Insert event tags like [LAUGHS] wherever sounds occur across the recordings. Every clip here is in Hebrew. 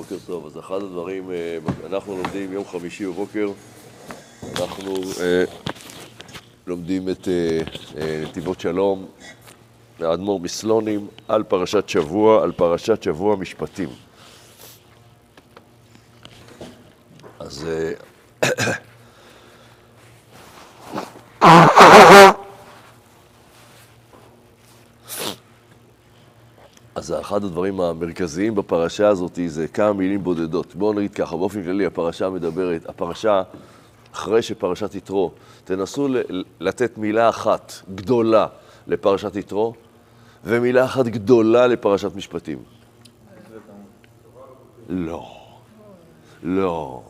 בוקר טוב. אז אחד הדברים, אה, אנחנו לומדים יום חמישי בבוקר, אנחנו אה, לומדים את אה, נתיבות שלום, האדמו"ר מסלונים, על פרשת שבוע, על פרשת שבוע משפטים. אז... אחד הדברים המרכזיים בפרשה הזאת זה כמה מילים בודדות. בואו נגיד ככה, באופן כללי הפרשה מדברת, הפרשה, אחרי שפרשת יתרו, תנסו לתת מילה אחת גדולה לפרשת יתרו, ומילה אחת גדולה לפרשת משפטים. לא. לא.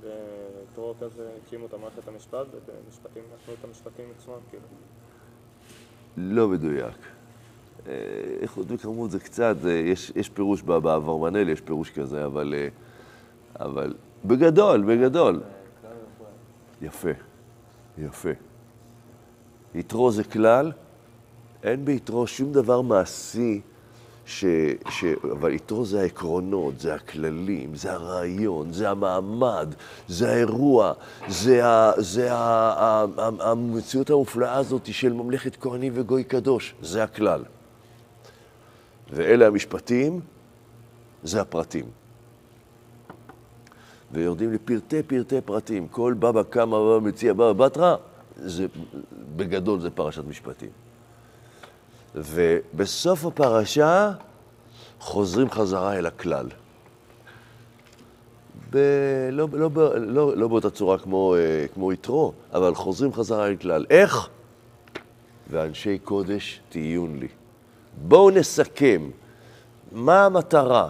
בתורו כזה הקימו את המערכת המשפט, ובמשפטים נתנו את המשפטים עצמם, כאילו. לא מדויק. אה, איכות וכמות זה קצת, זה, יש, יש פירוש באברבנאל, יש פירוש כזה, אבל, אה, אבל בגדול, בגדול. יפה, יפה. יתרו זה כלל, אין ביתרו שום דבר מעשי, ש, ש, אבל יתרו זה העקרונות, זה הכללים, זה הרעיון, זה המעמד, זה האירוע, זה, ה, זה ה, ה, ה, המציאות המופלאה הזאת של ממלכת כהנים וגוי קדוש, זה הכלל. ואלה המשפטים, זה הפרטים. ויורדים לפרטי פרטי פרטים. כל בבא קמא, בבא מציע, בבא בתרא, זה, בגדול זה פרשת משפטים. ובסוף הפרשה חוזרים חזרה אל הכלל. ב... לא, לא, לא, לא, לא באותה צורה כמו, אה, כמו יתרו, אבל חוזרים חזרה אל כלל. איך? ואנשי קודש תהיון לי. בואו נסכם מה המטרה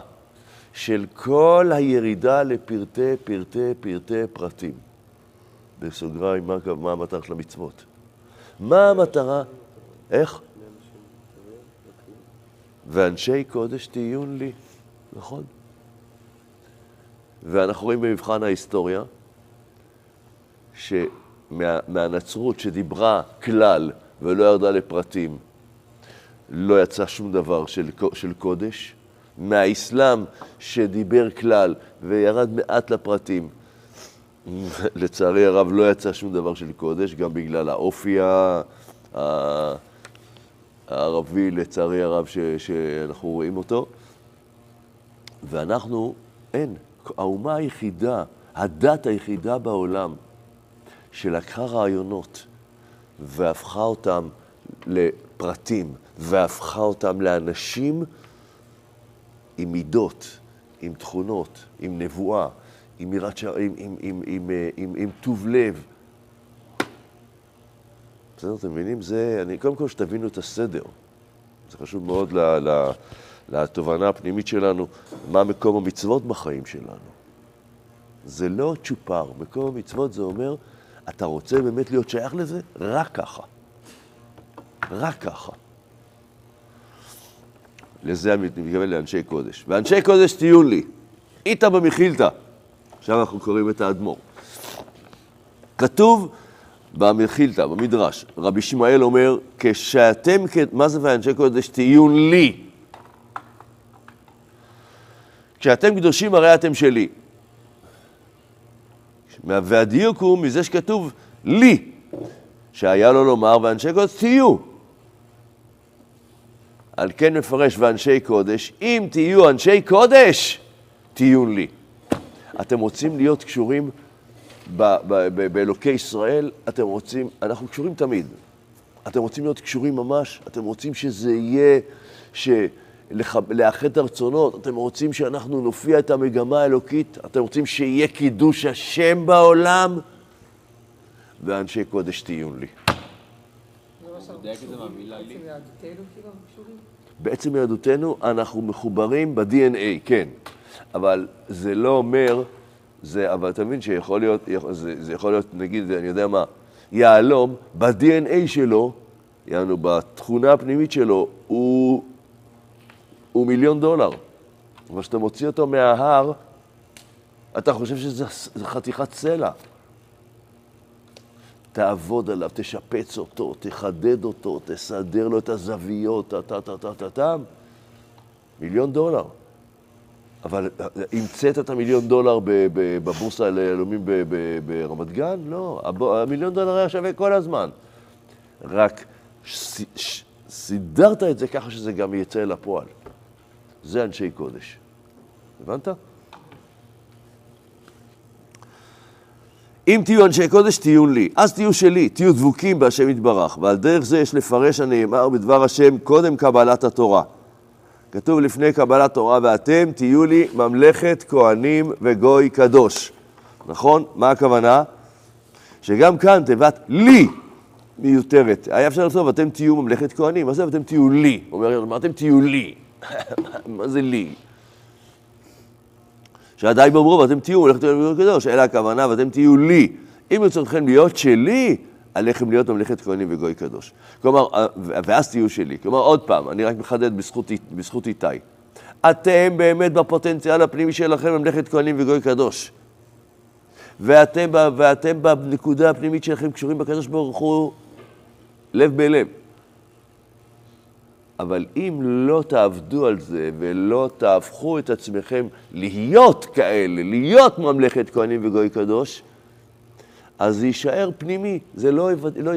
של כל הירידה לפרטי פרטי פרטי פרטים. בסוגריים, מה, מה המטרה של המצוות? מה המטרה? איך? ואנשי קודש תהיון לי, נכון? ואנחנו רואים במבחן ההיסטוריה שמהנצרות שדיברה כלל ולא ירדה לפרטים, לא יצא שום דבר של, של קודש. מהאסלאם שדיבר כלל וירד מעט לפרטים, [LAUGHS] לצערי הרב לא יצא שום דבר של קודש, גם בגלל האופי הערבי, לצערי הרב, ש, שאנחנו רואים אותו. ואנחנו, אין, האומה היחידה, הדת היחידה בעולם, שלקחה רעיונות והפכה אותם לפרטים, והפכה אותם לאנשים עם מידות, עם תכונות, עם נבואה, עם יראת ש... עם, עם, עם, עם, אה, עם, עם טוב לב. בסדר, אתם מבינים? זה, אני, קודם כל שתבינו את הסדר. זה חשוב מאוד ל, ל, לתובנה הפנימית שלנו, מה מקום המצוות בחיים שלנו. זה לא צ'ופר, מקום המצוות זה אומר, אתה רוצה באמת להיות שייך לזה? רק ככה. רק ככה. לזה אני מתכוון לאנשי קודש. ואנשי קודש תהיו לי, איתא במחילתא. עכשיו אנחנו קוראים את האדמו"ר. כתוב במחילתא, במדרש, רבי ישמעאל אומר, כשאתם, מה זה ואנשי קודש תהיו לי? כשאתם קדושים הרי אתם שלי. והדיוק הוא מזה שכתוב לי, שהיה לו לומר ואנשי קודש תהיו. על כן מפרש ואנשי קודש, אם תהיו אנשי קודש, תהיו לי. אתם רוצים להיות קשורים באלוקי ישראל, אתם רוצים, אנחנו קשורים תמיד. אתם רוצים להיות קשורים ממש, אתם רוצים שזה יהיה, ש... לח... לאחד הרצונות, אתם רוצים שאנחנו נופיע את המגמה האלוקית, אתם רוצים שיהיה קידוש השם בעולם, ואנשי קודש תהיו לי. מדייק את זה מהמילה לי. בעצם יהדותנו כאילו אנחנו קשורים? בעצם יהדותנו אנחנו מחוברים ב-DNA, כן. אבל זה לא אומר, זה, אבל אתה מבין שיכול להיות, זה, זה יכול להיות, נגיד, אני יודע מה, יהלום, ב-DNA שלו, יענו, בתכונה הפנימית שלו, הוא, הוא מיליון דולר. אבל כשאתה מוציא אותו מההר, אתה חושב שזה זה חתיכת סלע. תעבוד עליו, תשפץ אותו, תחדד אותו, תסדר לו את הזוויות, טה טה טה טה טה טה, מיליון דולר. אבל המצאת את המיליון דולר בבורסה ליהלומים ברמת גן? לא. המיליון דולר היה שווה כל הזמן. רק סידרת את זה ככה שזה גם יצא אל הפועל. זה אנשי קודש. הבנת? אם תהיו אנשי קודש, תהיו לי. אז תהיו שלי, תהיו דבוקים בהשם יתברך. ועל דרך זה יש לפרש הנאמר בדבר השם קודם קבלת התורה. כתוב לפני קבלת תורה, ואתם תהיו לי ממלכת כהנים וגוי קדוש. נכון? מה הכוונה? שגם כאן תיבת לי מיותרת. היה אפשר לכתוב, אתם תהיו ממלכת כהנים. מה זה אתם תהיו לי? אומר, מה אתם תהיו לי? [LAUGHS] מה זה לי? שעדיין באומרו, ואתם תהיו ממלכת כהנים וגוי קדוש, אלא הכוונה, ואתם תהיו לי. אם רצונכם להיות שלי, עליכם להיות ממלכת כהנים וגוי קדוש. כלומר, אה, ואז תהיו שלי. כלומר, עוד פעם, אני רק מחדד בזכות, בזכות איתי. אתם באמת בפוטנציאל הפנימי שלכם ממלכת כהנים וגוי קדוש. ואתם, ואתם בנקודה הפנימית שלכם קשורים בקדוש ברוך הוא לב בלב. אבל אם לא תעבדו על זה ולא תהפכו את עצמכם להיות כאלה, להיות ממלכת כהנים וגוי קדוש, אז זה יישאר פנימי, זה לא יבוא, לא,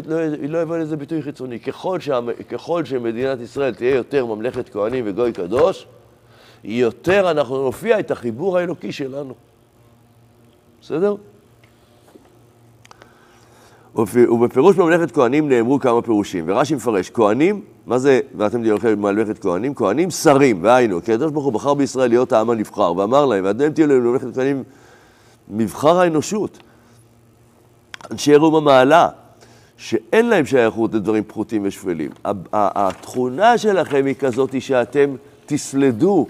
לא, לא לזה ביטוי חיצוני. ככל, שה, ככל שמדינת ישראל תהיה יותר ממלכת כהנים וגוי קדוש, יותר אנחנו נופיע את החיבור האלוקי שלנו. בסדר? ובפירוש ממלכת כהנים נאמרו כמה פירושים, ורש"י מפרש, כהנים, מה זה, ואתם תהיו ממלכת כהנים? כהנים שרים, והיינו, כי הקדוש ברוך הוא בחר בישראל להיות העם הנבחר, ואמר להם, ואתם תהיו להם ממלכת כהנים, מבחר האנושות. אנשי רום המעלה, שאין להם שייכות לדברים פחותים ושפלים. התכונה שלכם היא כזאת שאתם תסלדו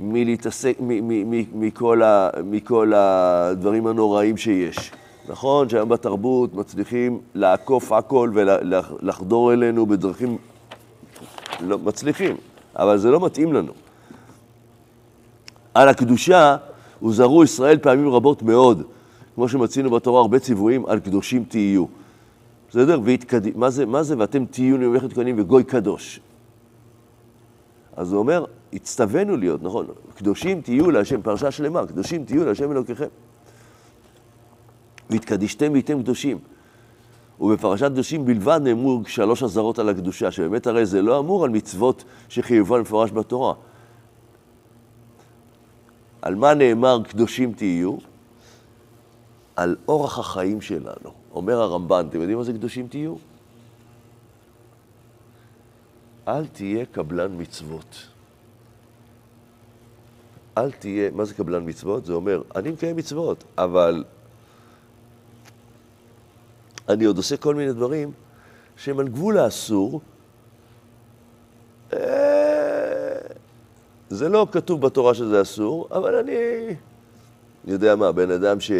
מלהתעסק, מכל הדברים הנוראים שיש. נכון שהיום בתרבות מצליחים לעקוף הכל ולחדור אלינו בדרכים לא, מצליחים, אבל זה לא מתאים לנו. על הקדושה הוזהרו ישראל פעמים רבות מאוד, כמו שמצינו בתורה הרבה ציוויים על קדושים תהיו. בסדר? והתקד... מה, זה, מה זה ואתם תהיו לממלכת כהנים וגוי קדוש? אז הוא אומר, הצטווינו להיות, נכון, קדושים תהיו להשם, פרשה שלמה, קדושים תהיו להשם אלוקיכם. והתקדישתם והייתם קדושים. ובפרשת קדושים בלבד נאמרו שלוש אזהרות על הקדושה, שבאמת הרי זה לא אמור על מצוות שחייבן מפורש בתורה. על מה נאמר קדושים תהיו? על אורח החיים שלנו. אומר הרמב"ן, אתם יודעים מה זה קדושים תהיו? אל תהיה קבלן מצוות. אל תהיה, מה זה קבלן מצוות? זה אומר, אני מקיים מצוות, אבל אני עוד עושה כל מיני דברים שהם על גבול האסור. אה, זה לא כתוב בתורה שזה אסור, אבל אני יודע מה, בן אדם ש...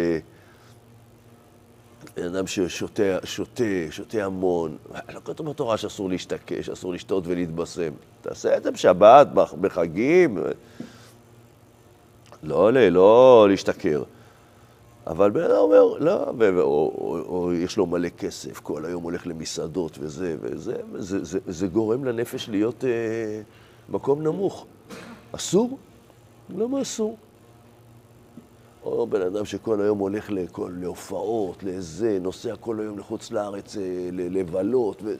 בן אדם ששותה, שותה, שותה המון, לא כתוב בתורה שאסור להשתקש, אסור לשתות ולהתבשם. תעשה את זה בשבת, בח- בחגים, לא, ל- לא להשתכר. אבל בן אדם אומר, לא, ו- ו- או, או, או יש לו מלא כסף, כל היום הולך למסעדות וזה, וזה, זה, זה, זה גורם לנפש להיות אה, מקום נמוך. אסור? למה אסור? או בן אדם שכל היום הולך לכל, להופעות, לזה, נוסע כל היום לחוץ לארץ אה, לבלות. ו...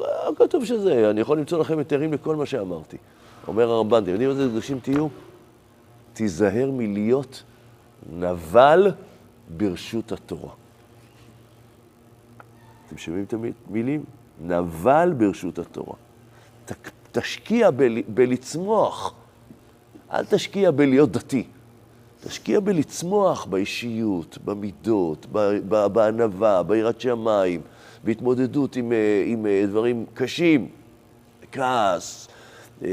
אה, כתוב שזה, אני יכול למצוא לכם היתרים לכל מה שאמרתי. אומר הרמב"ן, אתם יודעים איזה קדושים תהיו? תיזהר מלהיות נבל ברשות התורה. אתם שומעים את המילים? נבל ברשות התורה. ת, תשקיע בל, בלצמוח, אל תשקיע בלהיות דתי. תשקיע בלצמוח באישיות, במידות, בענווה, ביראת שמיים, בהתמודדות עם, אה, עם אה, דברים קשים, כעס, אה,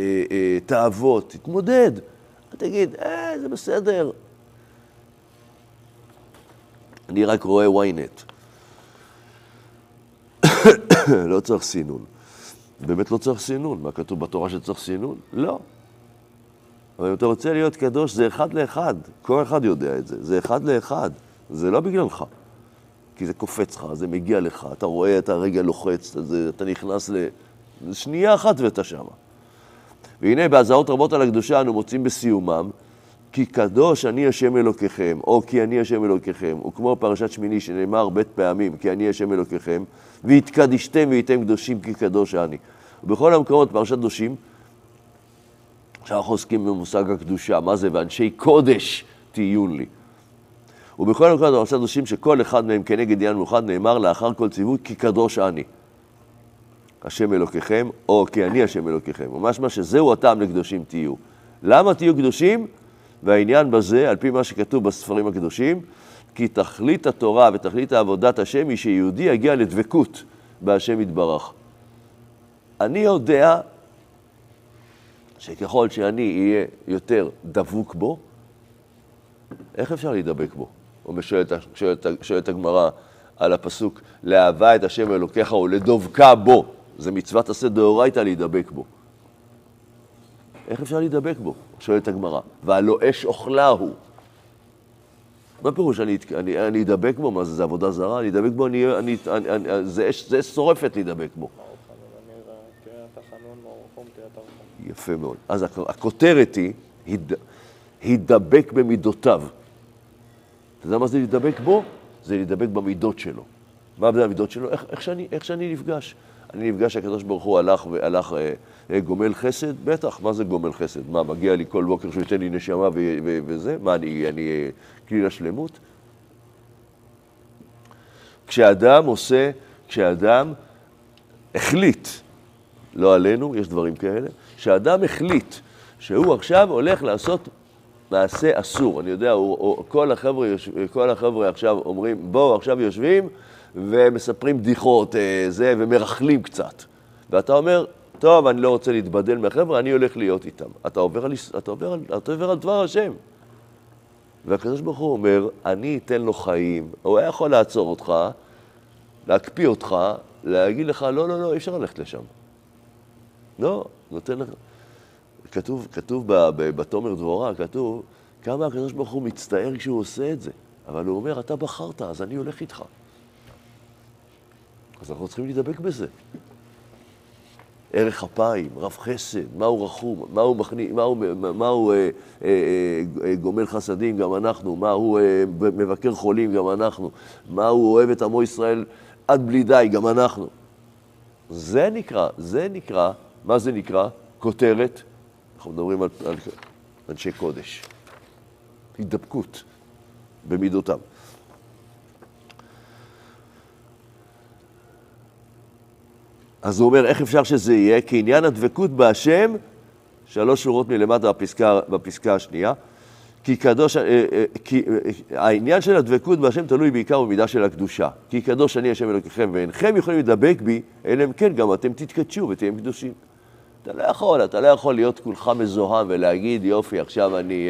תאוות. תתמודד. אל תגיד, אה, זה בסדר. אני רק רואה ynet. [COUGHS] לא צריך סינון. באמת לא צריך סינון. מה כתוב בתורה שצריך סינון? לא. אבל אם אתה רוצה להיות קדוש, זה אחד לאחד. כל אחד יודע את זה. זה אחד לאחד. זה לא בגללך. כי זה קופץ לך, זה מגיע לך, אתה רואה, אתה רגע לוחץ, זה, אתה נכנס ל... שנייה אחת ואתה שמה. והנה באזהרות רבות על הקדושה אנו מוצאים בסיומם, כי קדוש אני השם אלוקיכם, או כי אני השם אלוקיכם, וכמו פרשת שמיני שנאמר הרבה פעמים, כי אני השם אלוקיכם, והתקדישתם והייתם קדושים כי קדוש אני. ובכל המקומות, פרשת קדושים, שאנחנו עוסקים במושג הקדושה, מה זה, ואנשי קודש תהיו לי. ובכל המקומות בפרשת קדושים, שכל אחד מהם כנגד עניין מיוחד, נאמר לאחר כל ציווי, כי קדוש אני. השם אלוקיכם, או כי אני השם אלוקיכם. ומשמע שזהו הטעם לקדושים תהיו. למה תהיו קדושים? והעניין בזה, על פי מה שכתוב בספרים הקדושים, כי תכלית התורה ותכלית עבודת השם היא שיהודי יגיע לדבקות בהשם יתברך. אני יודע שככל שאני אהיה יותר דבוק בו, איך אפשר להידבק בו? או שואלת, שואלת, שואלת הגמרא על הפסוק, לאהבה את השם אלוקיך ולדבקה בו. זה מצוות עשה דאורייתא להידבק בו. איך אפשר להידבק בו? שואלת הגמרא. והלא אש אוכלה הוא. מה פירוש אני, אני, אני אדבק בו? מה זה, זה עבודה זרה? אני אדבק בו, אני, אני, אני, אני, זה אש זה שורפת להידבק בו. יפה מאוד. אז הכותרת היא, הד... הידבק במידותיו. אתה יודע מה זה להידבק בו? זה להידבק במידות שלו. מה זה המידות שלו? איך, איך, שאני, איך שאני נפגש. אני נפגש, הקדוש ברוך הוא הלך, הלך אה, אה, גומל חסד? בטח, מה זה גומל חסד? מה, מגיע לי כל בוקר שהוא ייתן לי נשמה וזה? מה, אני, אני אה, כלי לשלמות? כשאדם עושה, כשאדם החליט, לא עלינו, יש דברים כאלה, כשאדם החליט שהוא עכשיו הולך לעשות מעשה אסור. אני יודע, הוא, הוא, כל, החבר'ה, כל החבר'ה עכשיו אומרים, בואו, עכשיו יושבים ומספרים בדיחות, אה, זה, ומרכלים קצת. ואתה אומר, טוב, אני לא רוצה להתבדל מהחבר'ה, אני הולך להיות איתם. אתה עובר על, אתה עובר על, אתה עובר על דבר השם. והקדוש ברוך הוא אומר, אני אתן לו חיים. הוא היה יכול לעצור אותך, להקפיא אותך, להגיד לך, לא, לא, לא, אי אפשר ללכת לשם. לא, נותן לך... כתוב, כתוב בתומר דבורה, כתוב כמה הקדוש ברוך הוא מצטער כשהוא עושה את זה. אבל הוא אומר, אתה בחרת, אז אני הולך איתך. אז אנחנו צריכים להידבק בזה. ערך אפיים, רב חסד, מהו רחום, מהו, מכני, מהו, מהו אה, אה, אה, גומל חסדים, גם אנחנו, מהו אה, מבקר חולים, גם אנחנו, מהו אוהב את עמו ישראל עד בלי די, גם אנחנו. זה נקרא, זה נקרא, מה זה נקרא? כותרת, אנחנו מדברים על, על אנשי קודש. הידבקות במידותם. אז הוא אומר, איך אפשר שזה יהיה? כי עניין הדבקות בהשם, שלוש שורות מלמטה בפסקה, בפסקה השנייה, כי קדוש, אה, אה, כי אה, העניין של הדבקות בהשם תלוי בעיקר במידה של הקדושה. כי קדוש אני השם אלוקיכם ואינכם יכולים לדבק בי, אלא אם כן גם אתם תתקדשו ותהיו קדושים. אתה לא יכול, אתה לא יכול להיות כולך מזוהם ולהגיד, יופי, עכשיו אני,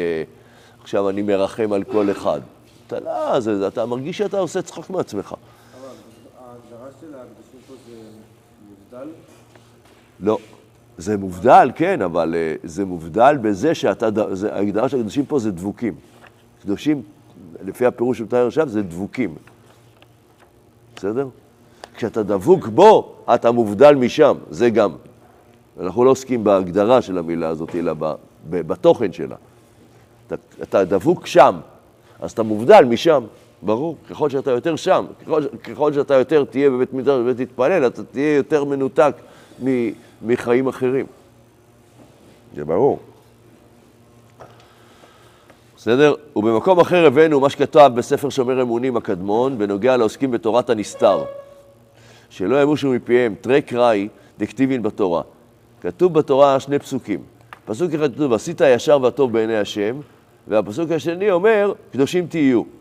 עכשיו אני מרחם על כל אחד. אתה לא, זה, אתה מרגיש שאתה עושה צחוק מעצמך. לא. זה מובדל, כן, אבל uh, זה מובדל בזה שאתה, ההגדרה של הקדושים פה זה דבוקים. קדושים, לפי הפירוש של מתאר עכשיו, זה דבוקים. בסדר? כשאתה דבוק בו, אתה מובדל משם, זה גם. אנחנו לא עוסקים בהגדרה של המילה הזאת, אלא בתוכן שלה. אתה, אתה דבוק שם, אז אתה מובדל משם, ברור. ככל שאתה יותר שם, ככל, ככל שאתה יותר תהיה בבית מדרש ובבית תתפלל, אתה תהיה יותר מנותק מחיים אחרים. זה ברור. בסדר? ובמקום אחר הבאנו מה שכתב בספר שומר אמונים הקדמון בנוגע לעוסקים בתורת הנסתר. שלא ימושו מפיהם תרי קראי דקטיבין בתורה. כתוב בתורה שני פסוקים. פסוק אחד כתוב, עשית הישר והטוב בעיני השם, והפסוק השני אומר, קדושים תהיו.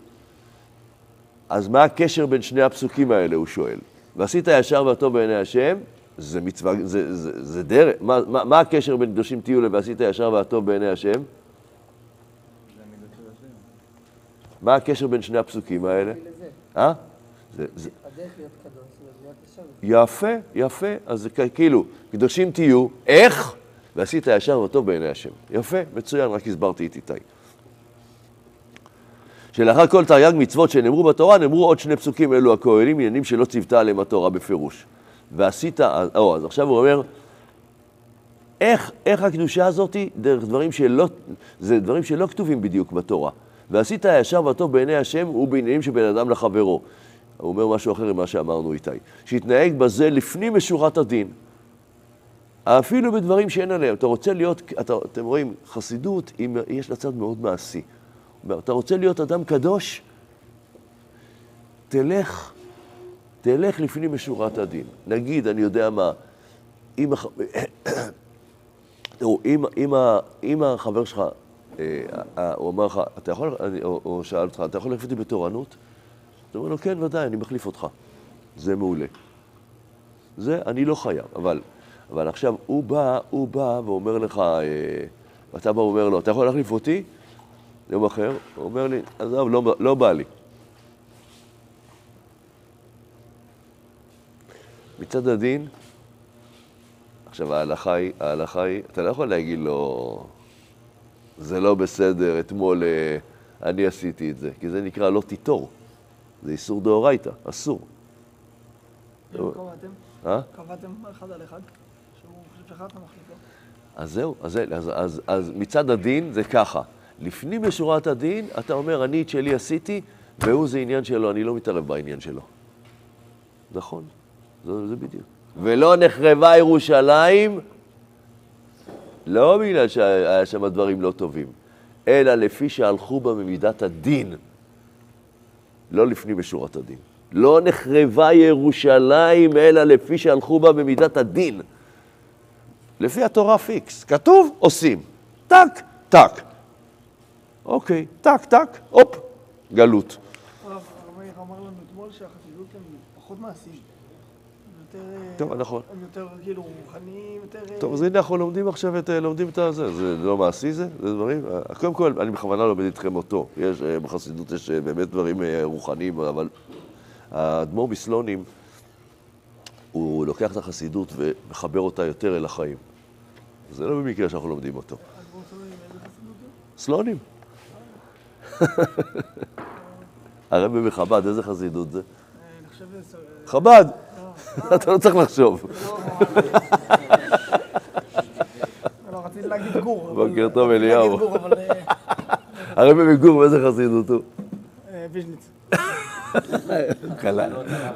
אז מה הקשר בין שני הפסוקים האלה, הוא שואל. ועשית הישר והטוב בעיני השם, זה מצווה, זה, זה, זה דרך, מה, מה, מה הקשר בין קדושים תהיו ל"ועשית הישר והטוב בעיני השם"? מה הקשר בין שני הפסוקים האלה? אה? יפה, יפה. אז זה כאילו, קדושים תהיו, איך? ועשית הישר והטוב בעיני השם. יפה, מצוין, רק הסברתי את איתי. שלאחר כל תרי"ג מצוות שנאמרו בתורה, נאמרו עוד שני פסוקים אלו הכהנים, עניינים שלא ציוותה עליהם התורה בפירוש. ועשית, או, אז עכשיו הוא אומר, איך, איך הקדושה הזאת, דרך דברים שלא, זה דברים שלא כתובים בדיוק בתורה. ועשית הישר והטוב בעיני השם ובעניינים של בן אדם לחברו. הוא אומר משהו אחר ממה שאמרנו איתי. שהתנהג בזה לפנים משורת הדין. אפילו בדברים שאין עליהם. אתה רוצה להיות, אתה, אתם רואים, חסידות, יש לה צד מאוד מעשי. אתה רוצה להיות אדם קדוש? תלך, תלך לפנים משורת הדין. נגיד, אני יודע מה, אם, [COUGHS] תראו, אם, אם, אם החבר שלך, אה, הוא אמר לך, אתה יכול, או שאל אותך, אתה יכול להחליף אותי בתורנות? אתה אומר לו, כן, ודאי, אני מחליף אותך. זה מעולה. זה, אני לא חייב, אבל, אבל עכשיו הוא בא, הוא בא ואומר לך, אה, ואתה בא ואומר לו, אתה יכול להחליף אותי? יום אחר, הוא אומר לי, עזוב, לא, לא בא לי. מצד הדין, עכשיו ההלכה היא, ההלכה היא, אתה לא יכול להגיד לו, זה לא בסדר, אתמול אה, אני עשיתי את זה, כי זה נקרא לא תיטור, זה איסור דאורייתא, אסור. לא קבעתם? אה? קבעתם אחד על אחד? שהוא חושב שאחד אתה מחליף לו? אז זהו, אז, אז, אז, אז מצד הדין זה ככה. לפנים משורת הדין, אתה אומר, אני את שלי עשיתי, והוא זה עניין שלו, אני לא מתערב בעניין שלו. נכון, זה, זה בדיוק. ולא נחרבה ירושלים, לא בגלל שהיה שם דברים לא טובים, אלא לפי שהלכו בה ממידת הדין, לא לפנים משורת הדין. לא נחרבה ירושלים, אלא לפי שהלכו בה במידת הדין. לפי התורה פיקס. כתוב, עושים. טק, טק. אוקיי, טק, טק, הופ, גלות. הרב מאיר אמר לנו אתמול שהחסידות הם פחות מעשיים. יותר... טוב, נכון. הם יותר כאילו רוחניים, יותר... טוב, אז הנה אנחנו לומדים עכשיו את, לומדים את הזה, זה לא מעשי זה? זה דברים, קודם כל, אני בכוונה לומד איתכם אותו. יש, בחסידות יש באמת דברים רוחניים, אבל האדמו"ר מסלונים, הוא לוקח את החסידות ומחבר אותה יותר אל החיים. זה לא במקרה שאנחנו לומדים אותו. סלונים. [LAUGHS] הרבי מחב"ד, איזה חסידות זה? חב"ד. [LAUGHS] אתה לא צריך לחשוב. לא, רציתי להגיד גור. בוקר טוב, אליהו. אבל... [LAUGHS] הרבי מגור, באיזה חסידות הוא? אה, ויז'ניץ.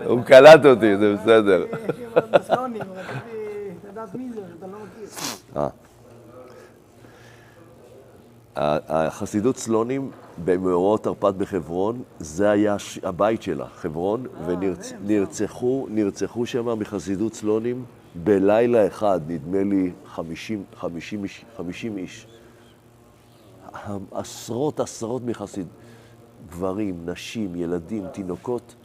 הוא קלט אותי, זה בסדר. בסלונים, רציתי לדעת מי זה, שאתה לא מכיר. אה. החסידות סלונים במאורעות תרפ"ט בחברון, זה היה הבית שלה, חברון, ונרצחו נרצחו שם מחסידות סלונים בלילה אחד, נדמה לי 50, 50, איש- 50 איש. עשרות עשרות מחסיד, גברים, נשים, ילדים, תינוקות.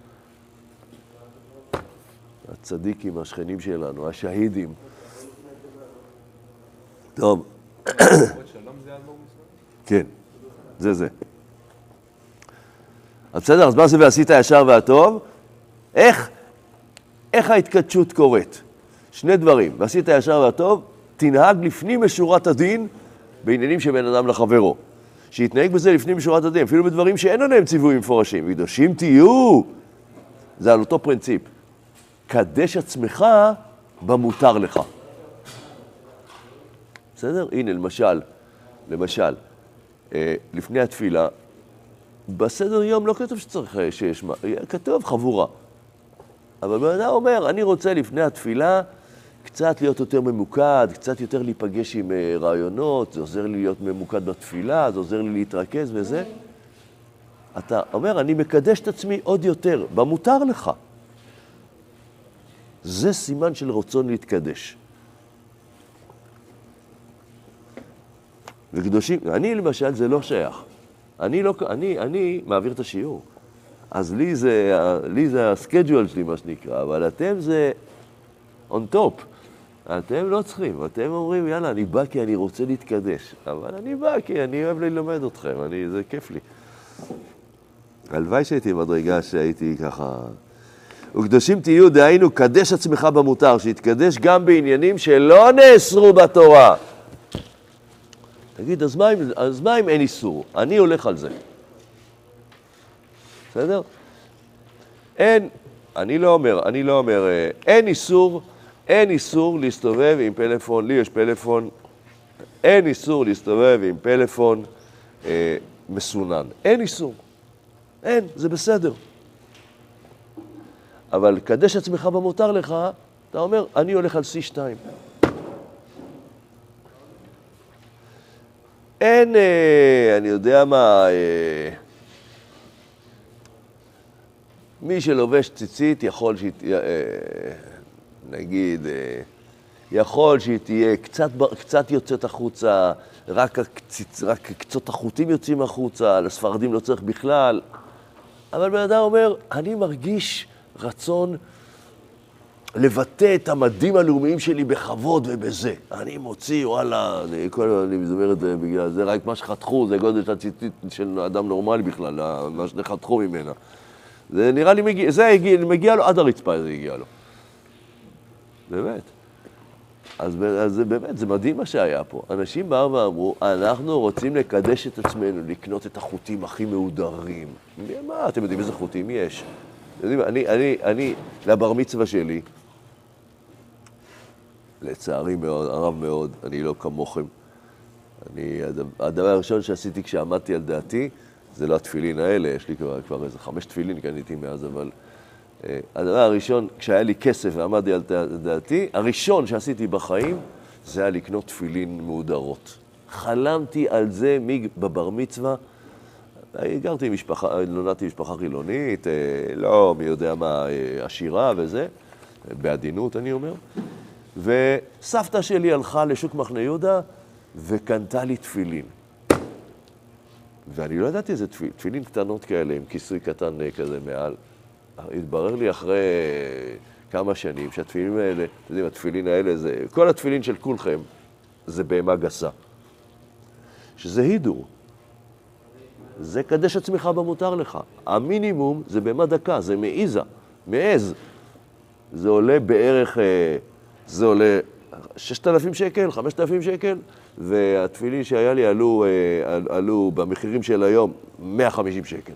הצדיקים, השכנים שלנו, השהידים. טוב, שלום זה אלמוג? כן, זה זה. אז בסדר, אז מה זה ועשית הישר והטוב? איך, איך ההתקדשות קורית? שני דברים, ועשית הישר והטוב, תנהג לפנים משורת הדין בעניינים שבין אדם לחברו. שיתנהג בזה לפנים משורת הדין, אפילו בדברים שאין עליהם ציוויים מפורשים. קדושים תהיו, זה על אותו פרינציפ. קדש עצמך במותר לך. בסדר? הנה, למשל, למשל, לפני התפילה, בסדר יום לא כתוב שצריך אה, שיש, מה- כתוב חבורה. אבל בן אדם אומר, אני רוצה לפני התפילה קצת להיות יותר ממוקד, קצת יותר להיפגש עם אה, רעיונות, זה עוזר לי להיות ממוקד בתפילה, זה עוזר לי להתרכז וזה. אתה אומר, אני מקדש את עצמי עוד יותר, במותר לך. זה סימן של רצון להתקדש. וקדושים, אני למשל, זה לא שייך. אני, לא, אני, אני מעביר את השיעור. אז לי זה, לי זה הסקייג'ואל שלי, מה שנקרא, אבל אתם זה on top. אתם לא צריכים, אתם אומרים, יאללה, אני בא כי אני רוצה להתקדש. אבל אני בא כי אני אוהב ללמד אתכם, אני, זה כיף לי. הלוואי שהייתי במדרגה שהייתי ככה... וקדושים תהיו, דהיינו, קדש עצמך במותר, שיתקדש גם בעניינים שלא נאסרו בתורה. תגיד, אז מה, אם, אז מה אם אין איסור? אני הולך על זה. בסדר? אין, אני לא אומר, אני לא אומר, אה, אין איסור, אין איסור להסתובב עם פלאפון, לי יש פלאפון, אין איסור להסתובב עם פלאפון אה, מסונן. אין איסור. אין, זה בסדר. אבל קדש עצמך במותר לך, אתה אומר, אני הולך על C2. אין, אה, אני יודע מה, אה, מי שלובש ציצית יכול שהיא תהיה, אה, נגיד, אה, יכול שהיא תהיה קצת, קצת יוצאת החוצה, רק, הקציצ, רק קצות החוטים יוצאים החוצה, לספרדים לא צריך בכלל. אבל בן אדם אומר, אני מרגיש רצון לבטא את המדים הלאומיים שלי בכבוד ובזה. אני מוציא, וואלה, אני, כל, אני אומר את זה בגלל זה, רק מה שחתכו, זה גודל הציצית של אדם נורמלי בכלל, מה שחתכו ממנה. זה נראה לי מגיע, זה הגיע, מגיע לו, עד הרצפה זה הגיע לו. באמת. אז, אז באמת, זה מדהים מה שהיה פה. אנשים באו ואמרו, אנחנו רוצים לקדש את עצמנו, לקנות את החוטים הכי מהודרים. מה, אתם יודעים איזה חוטים יש? אני, אני, אני, לבר מצווה שלי, לצערי מאוד, הרב מאוד, אני לא כמוכם. אני, הדבר, הראשון שעשיתי כשעמדתי על דעתי, זה לא התפילין האלה, יש לי כבר, כבר איזה חמש תפילין קניתי מאז, אבל אה, הדבר הראשון, כשהיה לי כסף ועמדתי על דע- דעתי, הראשון שעשיתי בחיים, זה היה לקנות תפילין מהודרות. חלמתי על זה בבר מצווה. גרתי עם משפחה, נולדתי במשפחה חילונית, אה, לא מי יודע מה, אה, עשירה וזה, בעדינות אני אומר. וסבתא שלי הלכה לשוק מחנה יהודה וקנתה לי תפילין. ואני לא ידעתי איזה תפילין, תפילין קטנות כאלה עם כיסוי קטן אה, כזה מעל. התברר לי אחרי כמה שנים שהתפילין האלה, אתם יודעים, התפילין האלה זה, כל התפילין של כולכם זה בהמה גסה. שזה הידור. זה קדש עצמך במותר לך. המינימום זה בהמה דקה, זה מעיזה, מעז. זה עולה בערך, אה, זה עולה 6,000 שקל, 5,000 שקל, והתפילין שהיה לי עלו, אה, על- עלו במחירים של היום 150 שקל.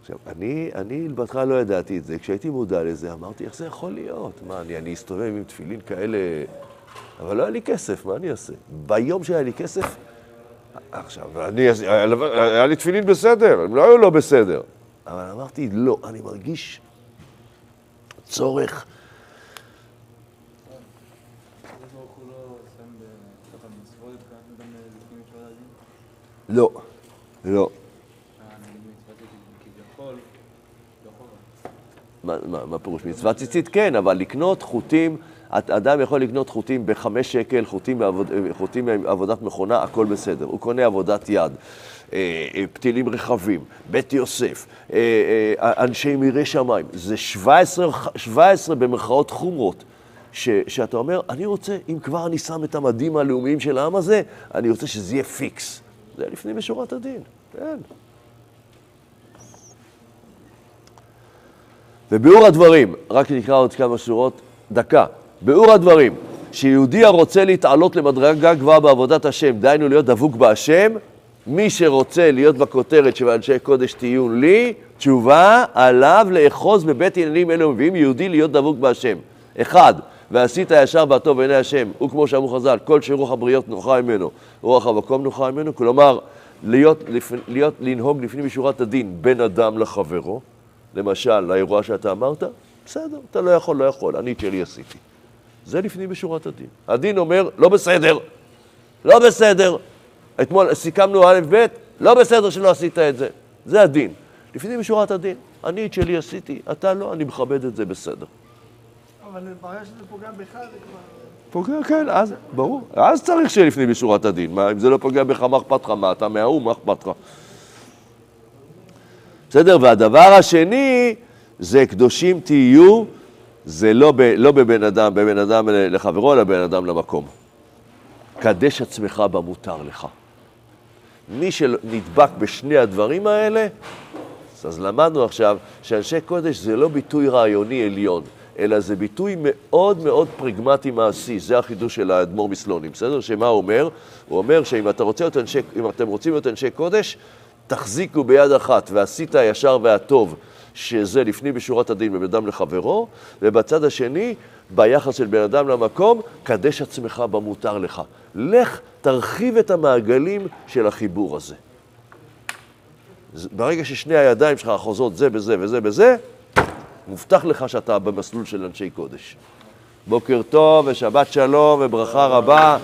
עכשיו, אני, אני בהתחלה לא ידעתי את זה. כשהייתי מודע לזה, אמרתי, איך זה יכול להיות? מה, אני, אני אסתובב עם תפילין כאלה... אבל לא היה לי כסף, מה אני אעשה? ביום שהיה לי כסף, עכשיו, אני, היה, היה לי תפילין בסדר, הם לא היו לא בסדר. אבל אמרתי, לא, אני מרגיש צורך. הקדוש ברוך הוא לא שם בתוך המצוות גם גם לפנים משורת הדין? לא, לא. מה, פירוש? מצוות ציצית כן, אבל לקנות חוטים, אדם יכול לקנות חוטים בחמש שקל, חוטים, מעבודת מכונה, הכל בסדר. הוא קונה עבודת יד, אה, אה, פתילים רחבים, בית יוסף, אה, אנשי מירי שמיים. זה 17, 17 במרכאות חומרות. ש, שאתה אומר, אני רוצה, אם כבר אני שם את המדים הלאומיים של העם הזה, אני רוצה שזה יהיה פיקס. זה לפנים משורת הדין, כן. וביאור הדברים, רק נקרא עוד כמה שורות, דקה. ביאור הדברים, שיהודי הרוצה להתעלות למדרגה גבוהה בעבודת השם, דהיינו להיות דבוק בהשם, מי שרוצה להיות בכותרת שבאנשי קודש תהיו לי, תשובה עליו לאחוז בבית עניינים אלו מביאים יהודי להיות דבוק בהשם. אחד, ועשית הישר והטוב בעיני השם, הוא כמו שאמרו חז"ל, כל שרוח הבריות נוחה ממנו, רוח המקום נוחה ממנו, כלומר, להיות, לפ, להיות, לנהוג לפנים משורת הדין בין אדם לחברו, למשל, לאירוע שאתה אמרת, בסדר, אתה לא יכול, לא יכול, אני את שלי עשיתי. זה לפנים משורת הדין. הדין אומר, לא בסדר, לא בסדר. אתמול סיכמנו א' ב', לא בסדר שלא עשית את זה. זה הדין. לפנים משורת הדין. אני את שלי עשיתי, אתה לא, אני מכבד את זה בסדר. אבל ברגע שזה פוגע בך זה כבר... פוגע, כן, אז, ברור. אז צריך שיהיה לפנים משורת הדין. מה, אם זה לא פוגע בך, מה אכפת לך? מה, אתה מהאו"ם, מה אכפת לך? בסדר? והדבר השני, זה קדושים תהיו, זה לא, ב, לא בבן אדם, בבן אדם לחברו, אלא בבן אדם למקום. קדש עצמך במותר לך. מי שנדבק בשני הדברים האלה, אז למדנו עכשיו שאנשי קודש זה לא ביטוי רעיוני עליון, אלא זה ביטוי מאוד מאוד פרגמטי מעשי. זה החידוש של האדמו"ר מסלונים, בסדר? שמה הוא אומר? הוא אומר שאם אתה רוצה להיות אנשי, אם אתם רוצים להיות אנשי קודש, תחזיקו ביד אחת ועשית הישר והטוב, שזה לפנים משורת הדין בין אדם לחברו, ובצד השני, ביחס של בן אדם למקום, קדש עצמך במותר לך. לך תרחיב את המעגלים של החיבור הזה. ברגע ששני הידיים שלך אחוזות זה בזה וזה בזה, מובטח לך שאתה במסלול של אנשי קודש. בוקר טוב ושבת שלום וברכה רבה.